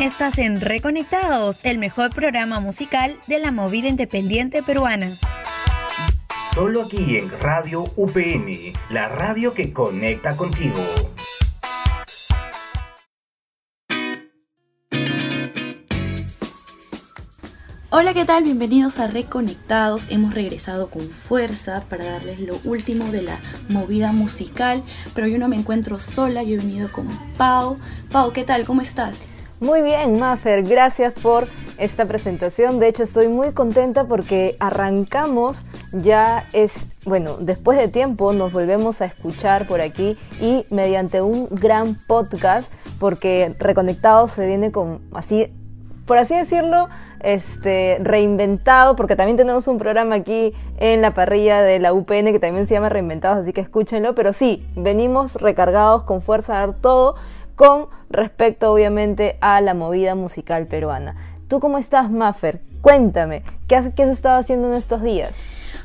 Estás en Reconectados, el mejor programa musical de la movida independiente peruana. Solo aquí en Radio UPN, la radio que conecta contigo. Hola, ¿qué tal? Bienvenidos a Reconectados. Hemos regresado con fuerza para darles lo último de la movida musical, pero yo no me encuentro sola, yo he venido con Pau. Pau, ¿qué tal? ¿Cómo estás? Muy bien, Maffer, gracias por esta presentación. De hecho, estoy muy contenta porque arrancamos, ya es, bueno, después de tiempo nos volvemos a escuchar por aquí y mediante un gran podcast, porque Reconectados se viene con así por así decirlo, este, reinventado, porque también tenemos un programa aquí en la parrilla de la UPN que también se llama Reinventados, así que escúchenlo, pero sí, venimos recargados con fuerza a dar todo con respecto obviamente a la movida musical peruana. ¿Tú cómo estás, Maffer? Cuéntame, ¿qué has, estado haciendo en estos días?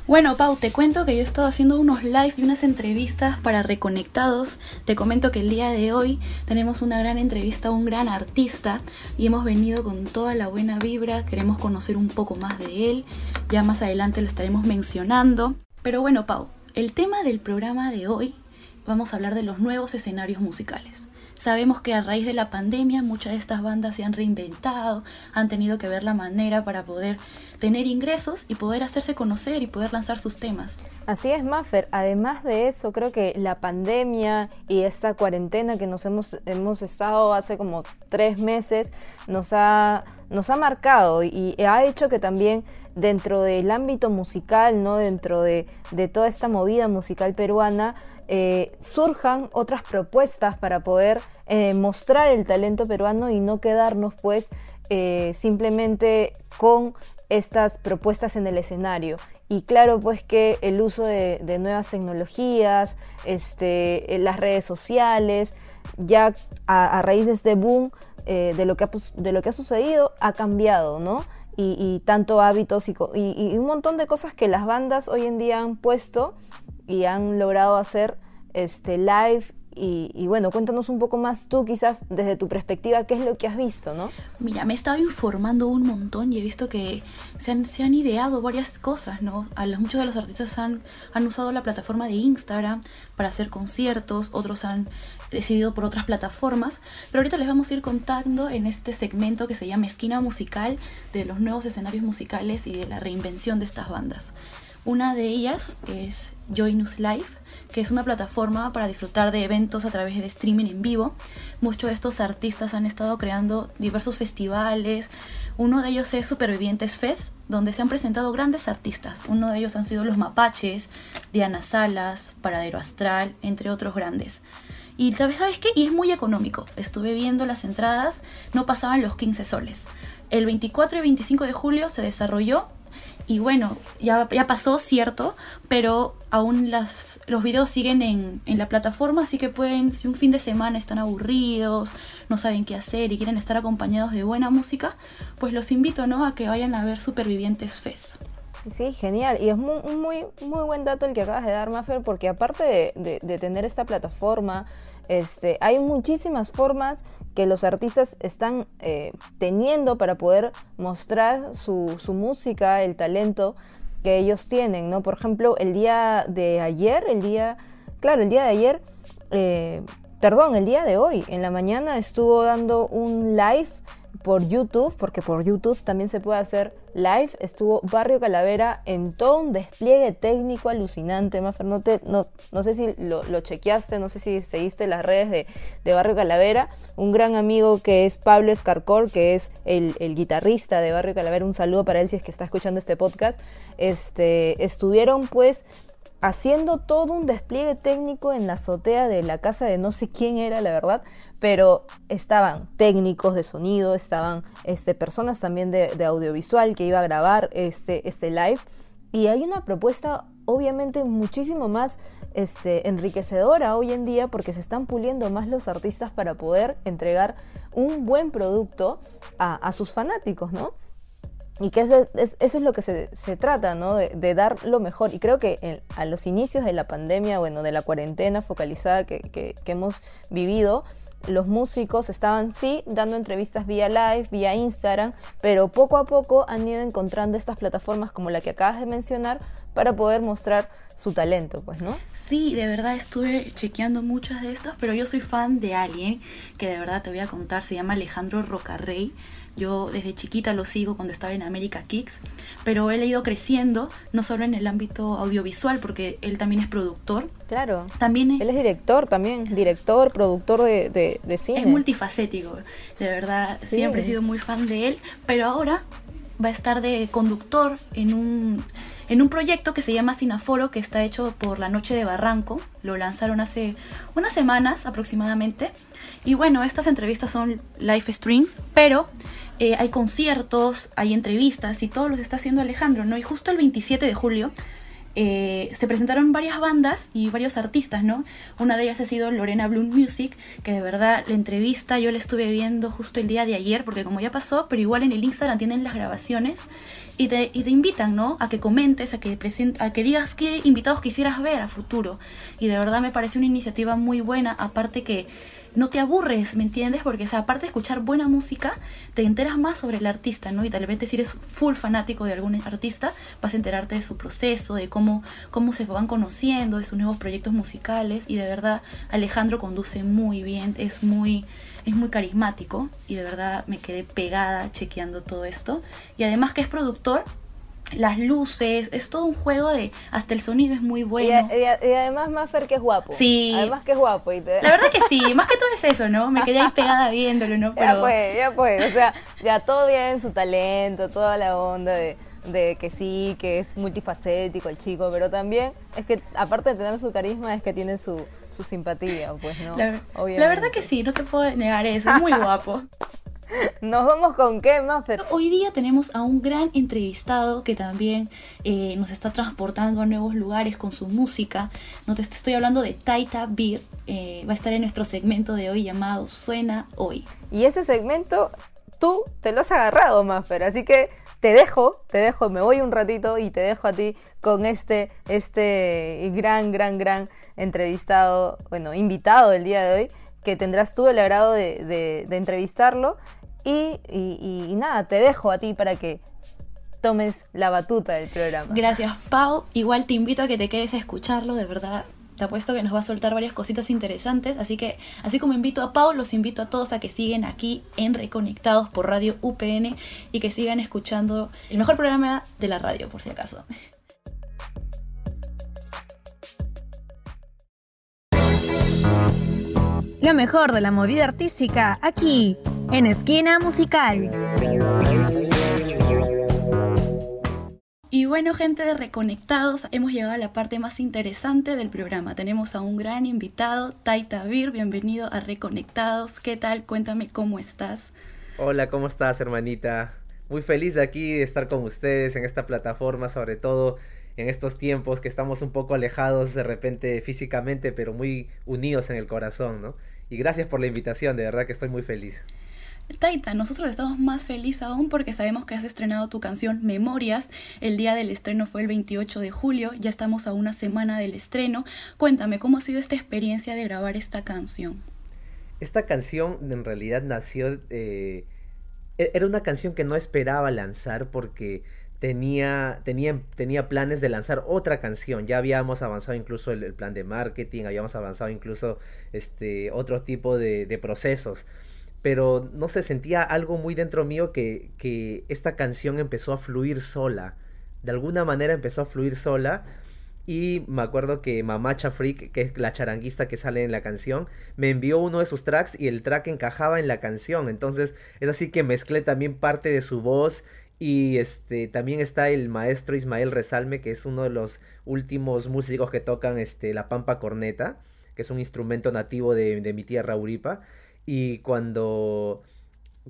Bueno, Pau, te cuento que yo he estado haciendo unos live y unas entrevistas para Reconectados. Te comento que el día de hoy tenemos una gran entrevista a un gran artista y hemos venido con toda la buena vibra. Queremos conocer un poco más de él. Ya más adelante lo estaremos mencionando. Pero bueno, Pau, el tema del programa de hoy vamos a hablar de los nuevos escenarios musicales. Sabemos que a raíz de la pandemia muchas de estas bandas se han reinventado, han tenido que ver la manera para poder tener ingresos y poder hacerse conocer y poder lanzar sus temas. Así es, Maffer. Además de eso, creo que la pandemia y esta cuarentena que nos hemos, hemos estado hace como tres meses nos ha, nos ha marcado y ha hecho que también dentro del ámbito musical, ¿no? dentro de, de toda esta movida musical peruana, eh, surjan otras propuestas para poder eh, mostrar el talento peruano y no quedarnos pues eh, simplemente con estas propuestas en el escenario. Y claro, pues que el uso de, nuevas tecnologías, este, las redes sociales, ya a, raíz de este boom de, lo que ha, de lo que ha sucedido, ha cambiado, ¿no? Y, tanto hábitos y, y, un montón de cosas que las bandas hoy en día han puesto y han logrado hacer este live y, bueno, cuéntanos un poco más tú quizás desde tu perspectiva, qué es lo que has visto, ¿no? Mira, me he estado informando un montón y he visto que se han, se han ideado varias cosas, ¿no? A los, muchos de los artistas han, han usado la plataforma de Instagram para hacer conciertos, otros han decidido por otras plataformas, pero ahorita les vamos a ir contando en este segmento que se llama Esquina Musical de los nuevos escenarios musicales y de la reinvención de estas bandas. Una de ellas es Joinus Live, que es una plataforma para disfrutar de eventos a través de streaming en vivo. Muchos de estos artistas han estado creando diversos festivales. Uno de ellos es Supervivientes Fest, donde se han presentado grandes artistas. Uno de ellos han sido Los Mapaches, Diana Salas, Paradero Astral, entre otros grandes. Y ¿sabes qué? Y es muy económico. Estuve viendo las entradas, no pasaban los 15 soles. El 24 y 25 de julio se desarrolló y bueno, ya, ya pasó, cierto, pero aún las, los videos siguen en, en, la plataforma, así que pueden, si un fin de semana están aburridos, no saben qué hacer y quieren estar acompañados de buena música, pues los invito ¿no? a que vayan a ver Supervivientes Fest. Sí, genial. Y es muy, muy, muy buen dato el que acabas de dar, Maffer, porque aparte de, de, tener esta plataforma, este, hay muchísimas formas que los artistas están eh, teniendo para poder mostrar su, su, música, el talento que ellos tienen, ¿no? Por ejemplo, el día de ayer, el día, claro, el día de ayer, eh, perdón, el día de hoy, en la mañana estuvo dando un live por YouTube, porque por YouTube también se puede hacer live, estuvo Barrio Calavera en todo un despliegue técnico alucinante. Mafer, no, no, no sé si lo, chequeaste, no sé si seguiste las redes de, de, Barrio Calavera. Un gran amigo que es Pablo Escarcor, que es el, el, guitarrista de Barrio Calavera. Un saludo para él si es que está escuchando este podcast. Este, estuvieron pues haciendo todo un despliegue técnico en la azotea de la casa de no sé quién era, la verdad, pero estaban técnicos de sonido, estaban este, personas también de, audiovisual que iba a grabar este, este live, y hay una propuesta obviamente muchísimo más este, enriquecedora hoy en día porque se están puliendo más los artistas para poder entregar un buen producto a, a sus fanáticos, ¿no? Y que eso es, lo que se, trata, ¿no? De, dar lo mejor. Y creo que a los inicios de la pandemia, bueno, de la cuarentena focalizada que, hemos vivido, los músicos estaban, sí, dando entrevistas vía live, vía Instagram, pero poco a poco han ido encontrando estas plataformas como la que acabas de mencionar para poder mostrar su talento, pues, ¿no? Sí, de verdad estuve chequeando muchas de estas, pero yo soy fan de alguien que de verdad te voy a contar, se llama Alejandro Rocarrey. Yo desde chiquita lo sigo cuando estaba en América Kicks, pero él ha ido creciendo no solo en el ámbito audiovisual, porque él también es productor. Claro. También es, él es director también, director, productor de, de, de cine. Es multifacético, de verdad, siempre he sido muy fan de él, pero ahora va a estar de conductor en un en un proyecto que se llama Cinaforo, que está hecho por la Noche de Barranco. Lo lanzaron hace unas semanas aproximadamente. Y bueno, estas entrevistas son live streams, pero eh, hay conciertos, hay entrevistas y todo lo está haciendo Alejandro, ¿no? Y justo el 27 de julio eh, se presentaron varias bandas y varios artistas, ¿no? Una de ellas ha sido Lorena Bloom Music, que de verdad la entrevista yo la estuve viendo justo el día de ayer, porque como ya pasó, pero igual en el Instagram tienen las grabaciones y te, y te invitan, ¿no? A que comentes, a que, present, a que digas qué invitados quisieras ver a futuro. Y de verdad me parece una iniciativa muy buena, aparte que no te aburres, ¿me entiendes? Porque, o sea, aparte de escuchar buena música, te enteras más sobre el artista, ¿no? Y tal vez si eres full fanático de algún artista, vas a enterarte de su proceso, de cómo, cómo se van conociendo, de sus nuevos proyectos musicales. Y de verdad, Alejandro conduce muy bien, es muy es muy carismático y de verdad me quedé pegada chequeando todo esto. Y además que es productor, las luces, es todo un juego de hasta el sonido es muy bueno. Y, además Maffer que es guapo. Sí. Además que es guapo. Y La verdad que sí, más que todo es eso, ¿no? Me quedé ahí pegada viéndolo, ¿no? Pero... Ya pues, ya pues, o sea, ya todo bien, su talento, toda la onda de de que sí, que es multifacético el chico, pero también es que aparte de tener su carisma es que tiene su, su simpatía, pues, ¿no? La, la, verdad que sí, no te puedo negar eso, es muy guapo. Nos vamos con qué pero hoy día tenemos a un gran entrevistado que también eh, nos está transportando a nuevos lugares con su música. No te estoy hablando de Taita Beer, eh, va a estar en nuestro segmento de hoy llamado Suena Hoy. Y ese segmento tú te lo has agarrado, Maffer, así que te dejo, te dejo, me voy un ratito y te dejo a ti con este, este gran, gran, gran entrevistado, bueno, invitado del día de hoy, que tendrás tú el agrado de, entrevistarlo. Y, nada, te dejo a ti para que tomes la batuta del programa. Gracias, Pau. Igual te invito a que te quedes a escucharlo, de verdad te apuesto que nos va a soltar varias cositas interesantes. Así que, así como invito a Pau, los invito a todos a que sigan aquí en Reconectados por Radio UPN y que sigan escuchando el mejor programa de la radio, por si acaso. Lo mejor de la movida artística aquí en Esquina Musical. Y bueno, gente de Reconectados, hemos llegado a la parte más interesante del programa. Tenemos a un gran invitado, Taita Vir, bienvenido a Reconectados. ¿Qué tal? Cuéntame cómo estás. Hola, ¿cómo estás, hermanita? Muy feliz de aquí de estar con ustedes en esta plataforma, sobre todo en estos tiempos que estamos un poco alejados de repente físicamente, pero muy unidos en el corazón, ¿no? Y gracias por la invitación, de verdad que estoy muy feliz. Taita, nosotros estamos más felices aún porque sabemos que has estrenado tu canción Memorias. El día del estreno fue el 28 de julio, ya estamos a una semana del estreno. Cuéntame, ¿cómo ha sido esta experiencia de grabar esta canción? Esta canción en realidad nació... Eh, e-, era una canción que no esperaba lanzar porque tenía, tenía, planes de lanzar otra canción. Ya habíamos avanzado incluso el, plan de marketing, habíamos avanzado incluso este, otro tipo de, procesos pero no se sentía algo muy dentro mío que, que esta canción empezó a fluir sola. De alguna manera empezó a fluir sola. Y me acuerdo que Mamacha Freak, que es la charanguista que sale en la canción, me envió uno de sus tracks y el track encajaba en la canción. Entonces es así que mezclé también parte de su voz. Y este también está el maestro Ismael Resalme, que es uno de los últimos músicos que tocan este, la pampa corneta, que es un instrumento nativo de, de mi tierra Uripa. Y cuando,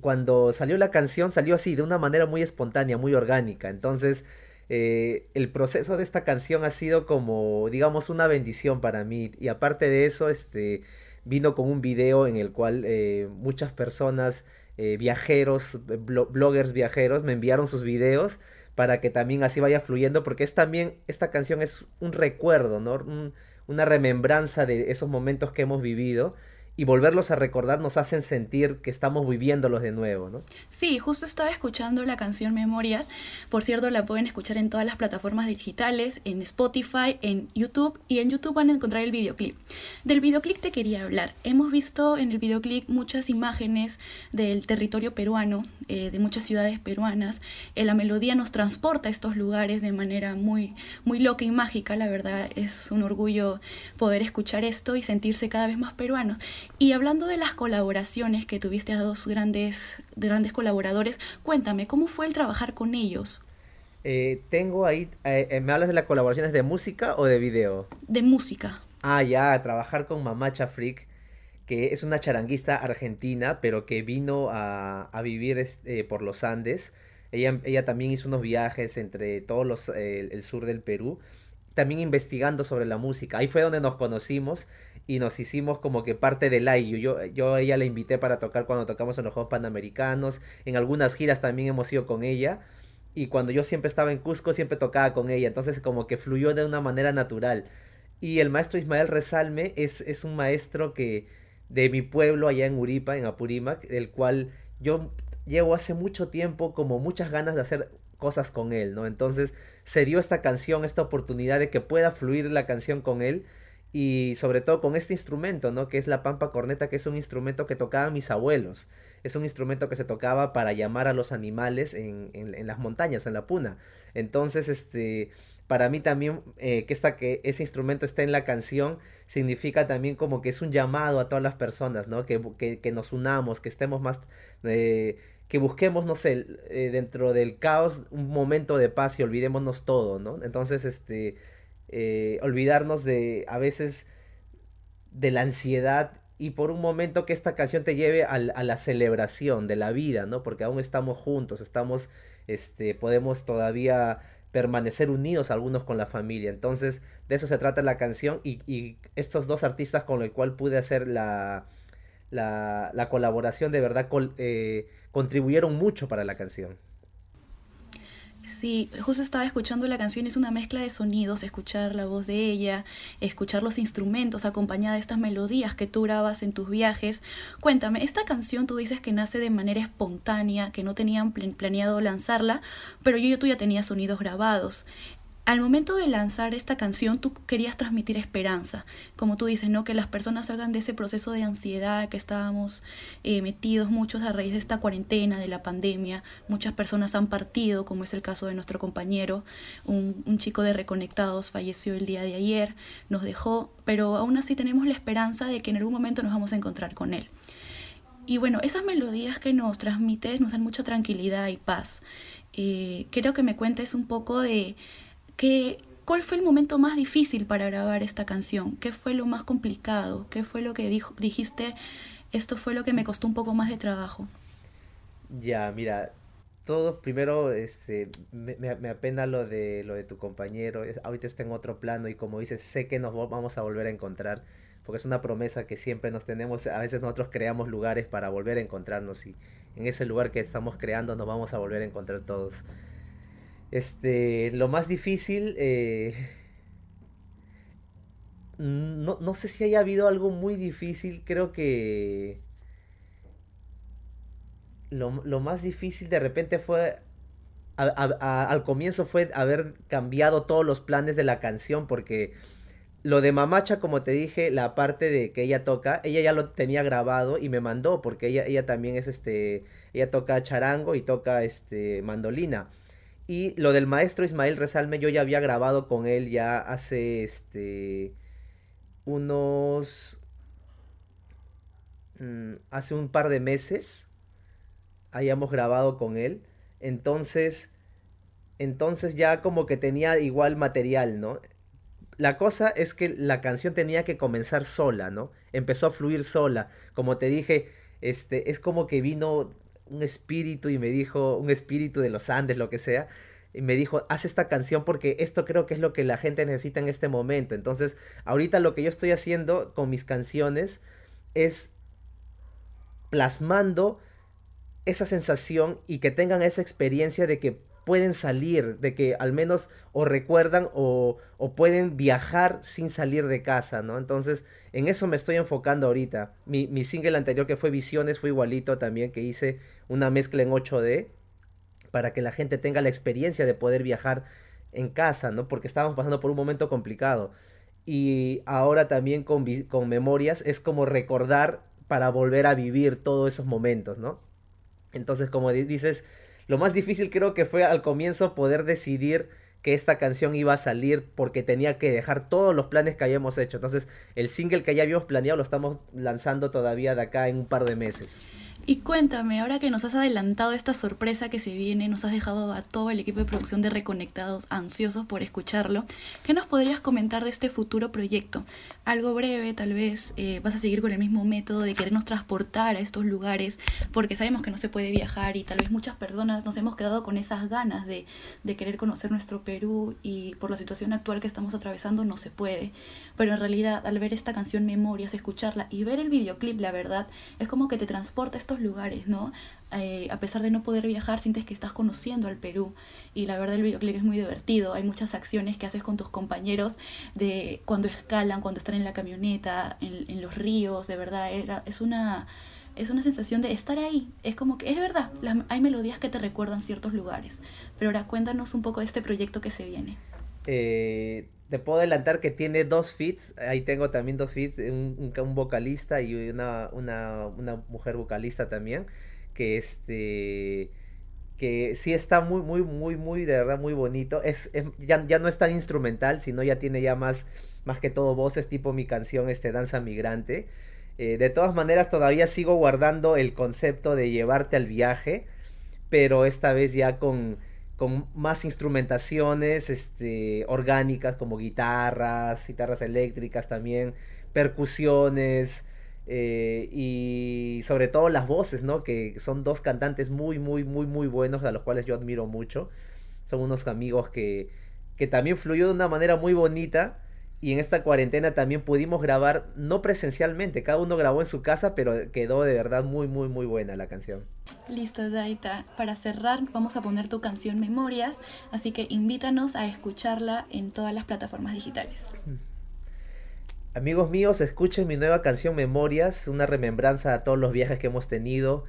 cuando salió la canción, salió así, de una manera muy espontánea, muy orgánica. Entonces, eh, el proceso de esta canción ha sido como, digamos, una bendición para mí. Y aparte de eso, este, vino con un video en el cual eh, muchas personas, eh, viajeros, bloggers viajeros, me enviaron sus videos para que también así vaya fluyendo, porque es también, esta canción es un recuerdo, ¿no? una remembranza de esos momentos que hemos vivido y volverlos a recordar nos hacen sentir que estamos viviéndolos de nuevo, ¿no? Sí, justo estaba escuchando la canción Memorias. Por cierto, la pueden escuchar en todas las plataformas digitales, en Spotify, en YouTube y en YouTube van a encontrar el videoclip. Del videoclip te quería hablar. Hemos visto en el videoclip muchas imágenes del territorio peruano, eh, de muchas ciudades peruanas. Eh, la melodía nos transporta a estos lugares de manera muy, muy loca y mágica. La verdad es un orgullo poder escuchar esto y sentirse cada vez más peruanos. Y hablando de las colaboraciones que tuviste a dos grandes, grandes colaboradores, cuéntame, ¿cómo fue el trabajar con ellos? Eh, tengo ahí, eh, eh, ¿me hablas de las colaboraciones de música o de video? De música. Ah, ya, trabajar con Mamacha Freak, que es una charanguista argentina, pero que vino a, a vivir por los Andes. Ella, ella también hizo unos viajes entre todos los, el sur del Perú, también investigando sobre la música. Ahí fue donde nos conocimos y nos hicimos como que parte del aire. Yo, yo ella la invité para tocar cuando tocamos en los Juegos Panamericanos, en algunas giras también hemos ido con ella. Y cuando yo siempre estaba en Cusco, siempre tocaba con ella. Entonces como que fluyó de una manera natural. Y el maestro Ismael Resalme es, es un maestro que de mi pueblo allá en Uripa, en Apurímac, el cual yo llevo hace mucho tiempo como muchas ganas de hacer cosas con él, ¿no? Entonces se dio esta canción, esta oportunidad de que pueda fluir la canción con él y sobre todo con este instrumento, ¿no? Que es la pampa corneta, que es un instrumento que tocaban mis abuelos. Es un instrumento que se tocaba para llamar a los animales en, en, las montañas, en la puna. Entonces, este, para mí también eh, que, esta, que ese instrumento esté en la canción significa también como que es un llamado a todas las personas, ¿no? Que, que, que nos unamos, que estemos más... Eh, que busquemos, no sé, eh, dentro del caos un momento de paz y olvidémonos todo, ¿no? Entonces, este eh, olvidarnos de a veces de la ansiedad y por un momento que esta canción te lleve a, la celebración de la vida, ¿no? Porque aún estamos juntos, estamos, este, podemos todavía permanecer unidos algunos con la familia. Entonces, de eso se trata la canción y, estos dos artistas con los cual pude hacer la, la, colaboración de verdad eh, contribuyeron mucho para la canción. Sí, justo estaba escuchando la canción, es una mezcla de sonidos, escuchar la voz de ella, escuchar los instrumentos acompañada de estas melodías que tú grabas en tus viajes. Cuéntame, esta canción tú dices que nace de manera espontánea, que no tenían planeado lanzarla, pero yo, yo tú ya tenía sonidos grabados al momento de lanzar esta canción tú querías transmitir esperanza, como tú dices, ¿no? Que las personas salgan de ese proceso de ansiedad que estábamos eh, metidos muchos a raíz de esta cuarentena, de la pandemia. Muchas personas han partido, como es el caso de nuestro compañero, un, chico de Reconectados falleció el día de ayer, nos dejó, pero aún así tenemos la esperanza de que en algún momento nos vamos a encontrar con él. Y bueno, esas melodías que nos transmites nos dan mucha tranquilidad y paz. Eh, quiero que me cuentes un poco de ¿Cuál fue el momento más difícil para grabar esta canción? ¿Qué fue lo más complicado? ¿Qué fue lo que dijiste? Esto fue lo que me costó un poco más de trabajo. Ya, mira, todo primero este me, me, apena lo de lo de tu compañero ahorita está en otro plano y como dices sé que nos vamos a volver a encontrar porque es una promesa que siempre nos tenemos a veces nosotros creamos lugares para volver a encontrarnos y en ese lugar que estamos creando nos vamos a volver a encontrar todos este, lo más difícil, eh, no, no, sé si haya habido algo muy difícil, creo que lo, más difícil de repente fue, al comienzo fue haber cambiado todos los planes de la canción, porque lo de Mamacha, como te dije, la parte de que ella toca, ella ya lo tenía grabado y me mandó, porque ella, ella también es este, ella toca charango y toca este mandolina. Y lo del maestro Ismael Resalme, yo ya había grabado con él ya hace este. unos. Mm, hace un par de meses. Hayamos grabado con él. Entonces. Entonces ya como que tenía igual material, ¿no? La cosa es que la canción tenía que comenzar sola, ¿no? Empezó a fluir sola. Como te dije, este, es como que vino un espíritu y me dijo, un espíritu de los Andes, lo que sea, y me dijo, haz esta canción porque esto creo que es lo que la gente necesita en este momento. Entonces, ahorita lo que yo estoy haciendo con mis canciones es plasmando esa sensación y que tengan esa experiencia de que pueden salir, de que al menos o recuerdan o, o, pueden viajar sin salir de casa, ¿no? Entonces, en eso me estoy enfocando ahorita. Mi, mi single anterior que fue Visiones fue igualito también, que hice una mezcla en 8D para que la gente tenga la experiencia de poder viajar en casa, ¿no? Porque estábamos pasando por un momento complicado. Y ahora también con, con memorias es como recordar para volver a vivir todos esos momentos, ¿no? Entonces, como dices, lo más difícil creo que fue al comienzo poder decidir que esta canción iba a salir porque tenía que dejar todos los planes que habíamos hecho. Entonces, el single que ya habíamos planeado lo estamos lanzando todavía de acá en un par de meses. Y cuéntame, ahora que nos has adelantado esta sorpresa que se viene, nos has dejado a todo el equipo de producción de Reconectados ansiosos por escucharlo, ¿qué nos podrías comentar de este futuro proyecto? Algo breve, tal vez, eh, vas a seguir con el mismo método de querernos transportar a estos lugares, porque sabemos que no se puede viajar y tal vez muchas personas nos hemos quedado con esas ganas de, de querer conocer nuestro Perú y por la situación actual que estamos atravesando no se puede. Pero en realidad, al ver esta canción Memorias, escucharla y ver el videoclip, la verdad, es como que te transporta lugares, ¿no? Eh, a pesar de no poder viajar, sientes que estás conociendo al Perú. Y la verdad el videoclip es muy divertido. Hay muchas acciones que haces con tus compañeros de cuando escalan, cuando están en la camioneta, en, los ríos, de verdad. Era, es una es una sensación de estar ahí. Es como que es verdad, hay melodías que te recuerdan ciertos lugares. Pero ahora cuéntanos un poco de este proyecto que se viene. Eh, te puedo adelantar que tiene dos feats. Ahí tengo también dos feats, un, un, vocalista y una, una, una, mujer vocalista también. Que este. Que sí está muy, muy, muy, muy, de verdad, muy bonito. Es, ya, ya, no es tan instrumental, sino ya tiene ya más, más que todo voces, tipo mi canción, este, Danza Migrante. Eh, de todas maneras, todavía sigo guardando el concepto de llevarte al viaje. Pero esta vez ya con con más instrumentaciones este, orgánicas como guitarras, guitarras eléctricas también, percusiones eh, y sobre todo las voces, ¿no? Que son dos cantantes muy, muy, muy, muy buenos a los cuales yo admiro mucho. Son unos amigos que, que también fluyó de una manera muy bonita y en esta cuarentena también pudimos grabar, no presencialmente, cada uno grabó en su casa, pero quedó de verdad muy, muy, muy buena la canción. Listo, Daita. Para cerrar, vamos a poner tu canción Memorias, así que invítanos a escucharla en todas las plataformas digitales. Amigos míos, escuchen mi nueva canción Memorias, una remembranza a todos los viajes que hemos tenido,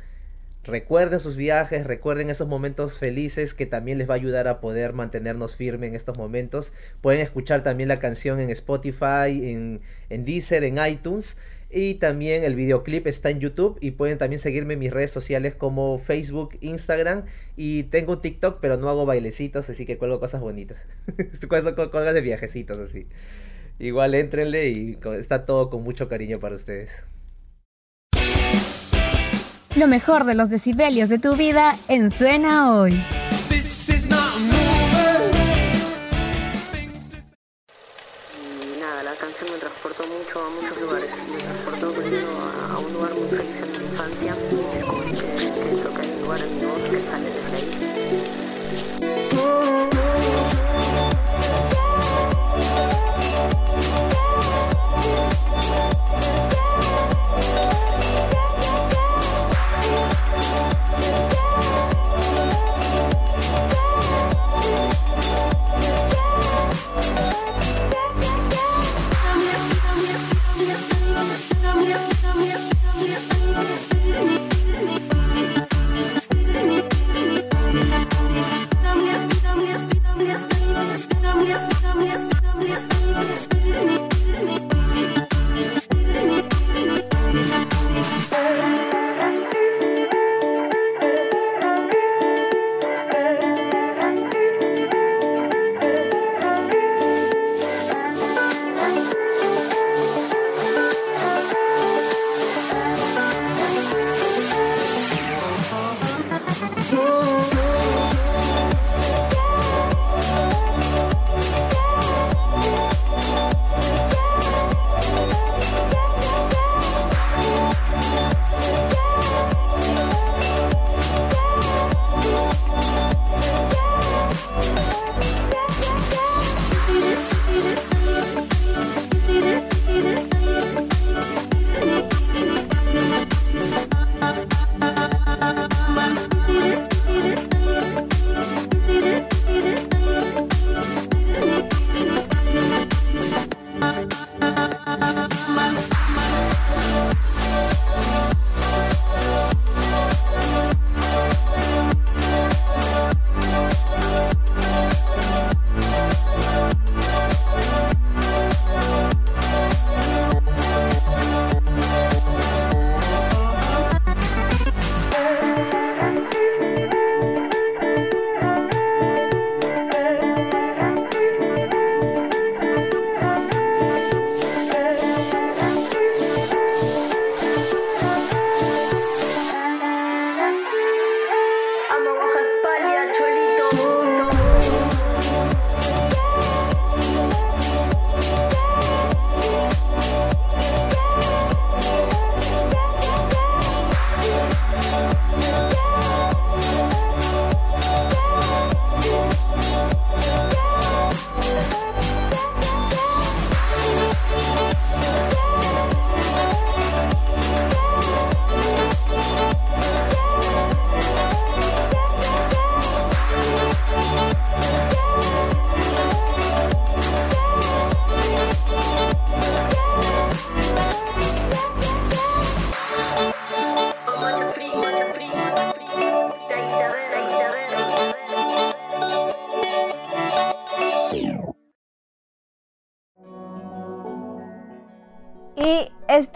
Recuerden sus viajes, recuerden esos momentos felices que también les va a ayudar a poder mantenernos firmes en estos momentos. Pueden escuchar también la canción en Spotify, en, en Deezer, en iTunes. Y también el videoclip está en YouTube y pueden también seguirme en mis redes sociales como Facebook, Instagram y tengo TikTok, pero no hago bailecitos, así que cuelgo cosas bonitas. cosas de viajecitos así. Igual entrenle y está todo con mucho cariño para ustedes. Lo mejor de los decibelios de tu vida en Suena Hoy. nada, la canción me transportó mucho a muchos lugares. Me transportó primero a, un lugar muy feliz en mi infancia. Escuché que toca en lugar en que sale.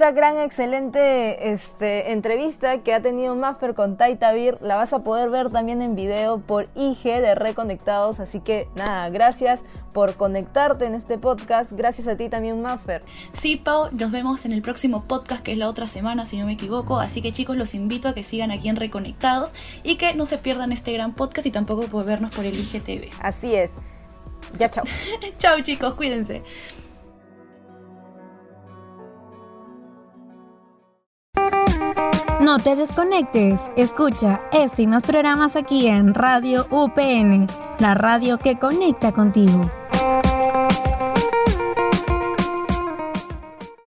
Esta gran, excelente este, entrevista que ha tenido Maffer con Taita Beer la vas a poder ver también en video por IG de Reconectados. Así que nada, gracias por conectarte en este podcast. Gracias a ti también, Maffer. Sí, Pau, nos vemos en el próximo podcast que es la otra semana, si no me equivoco. Así que chicos, los invito a que sigan aquí en Reconectados y que no se pierdan este gran podcast y tampoco por vernos por el IGTV. Así es. Ya, chao. chao chicos, cuídense. No te desconectes, escucha este y más programas aquí en Radio UPN, la radio que conecta contigo.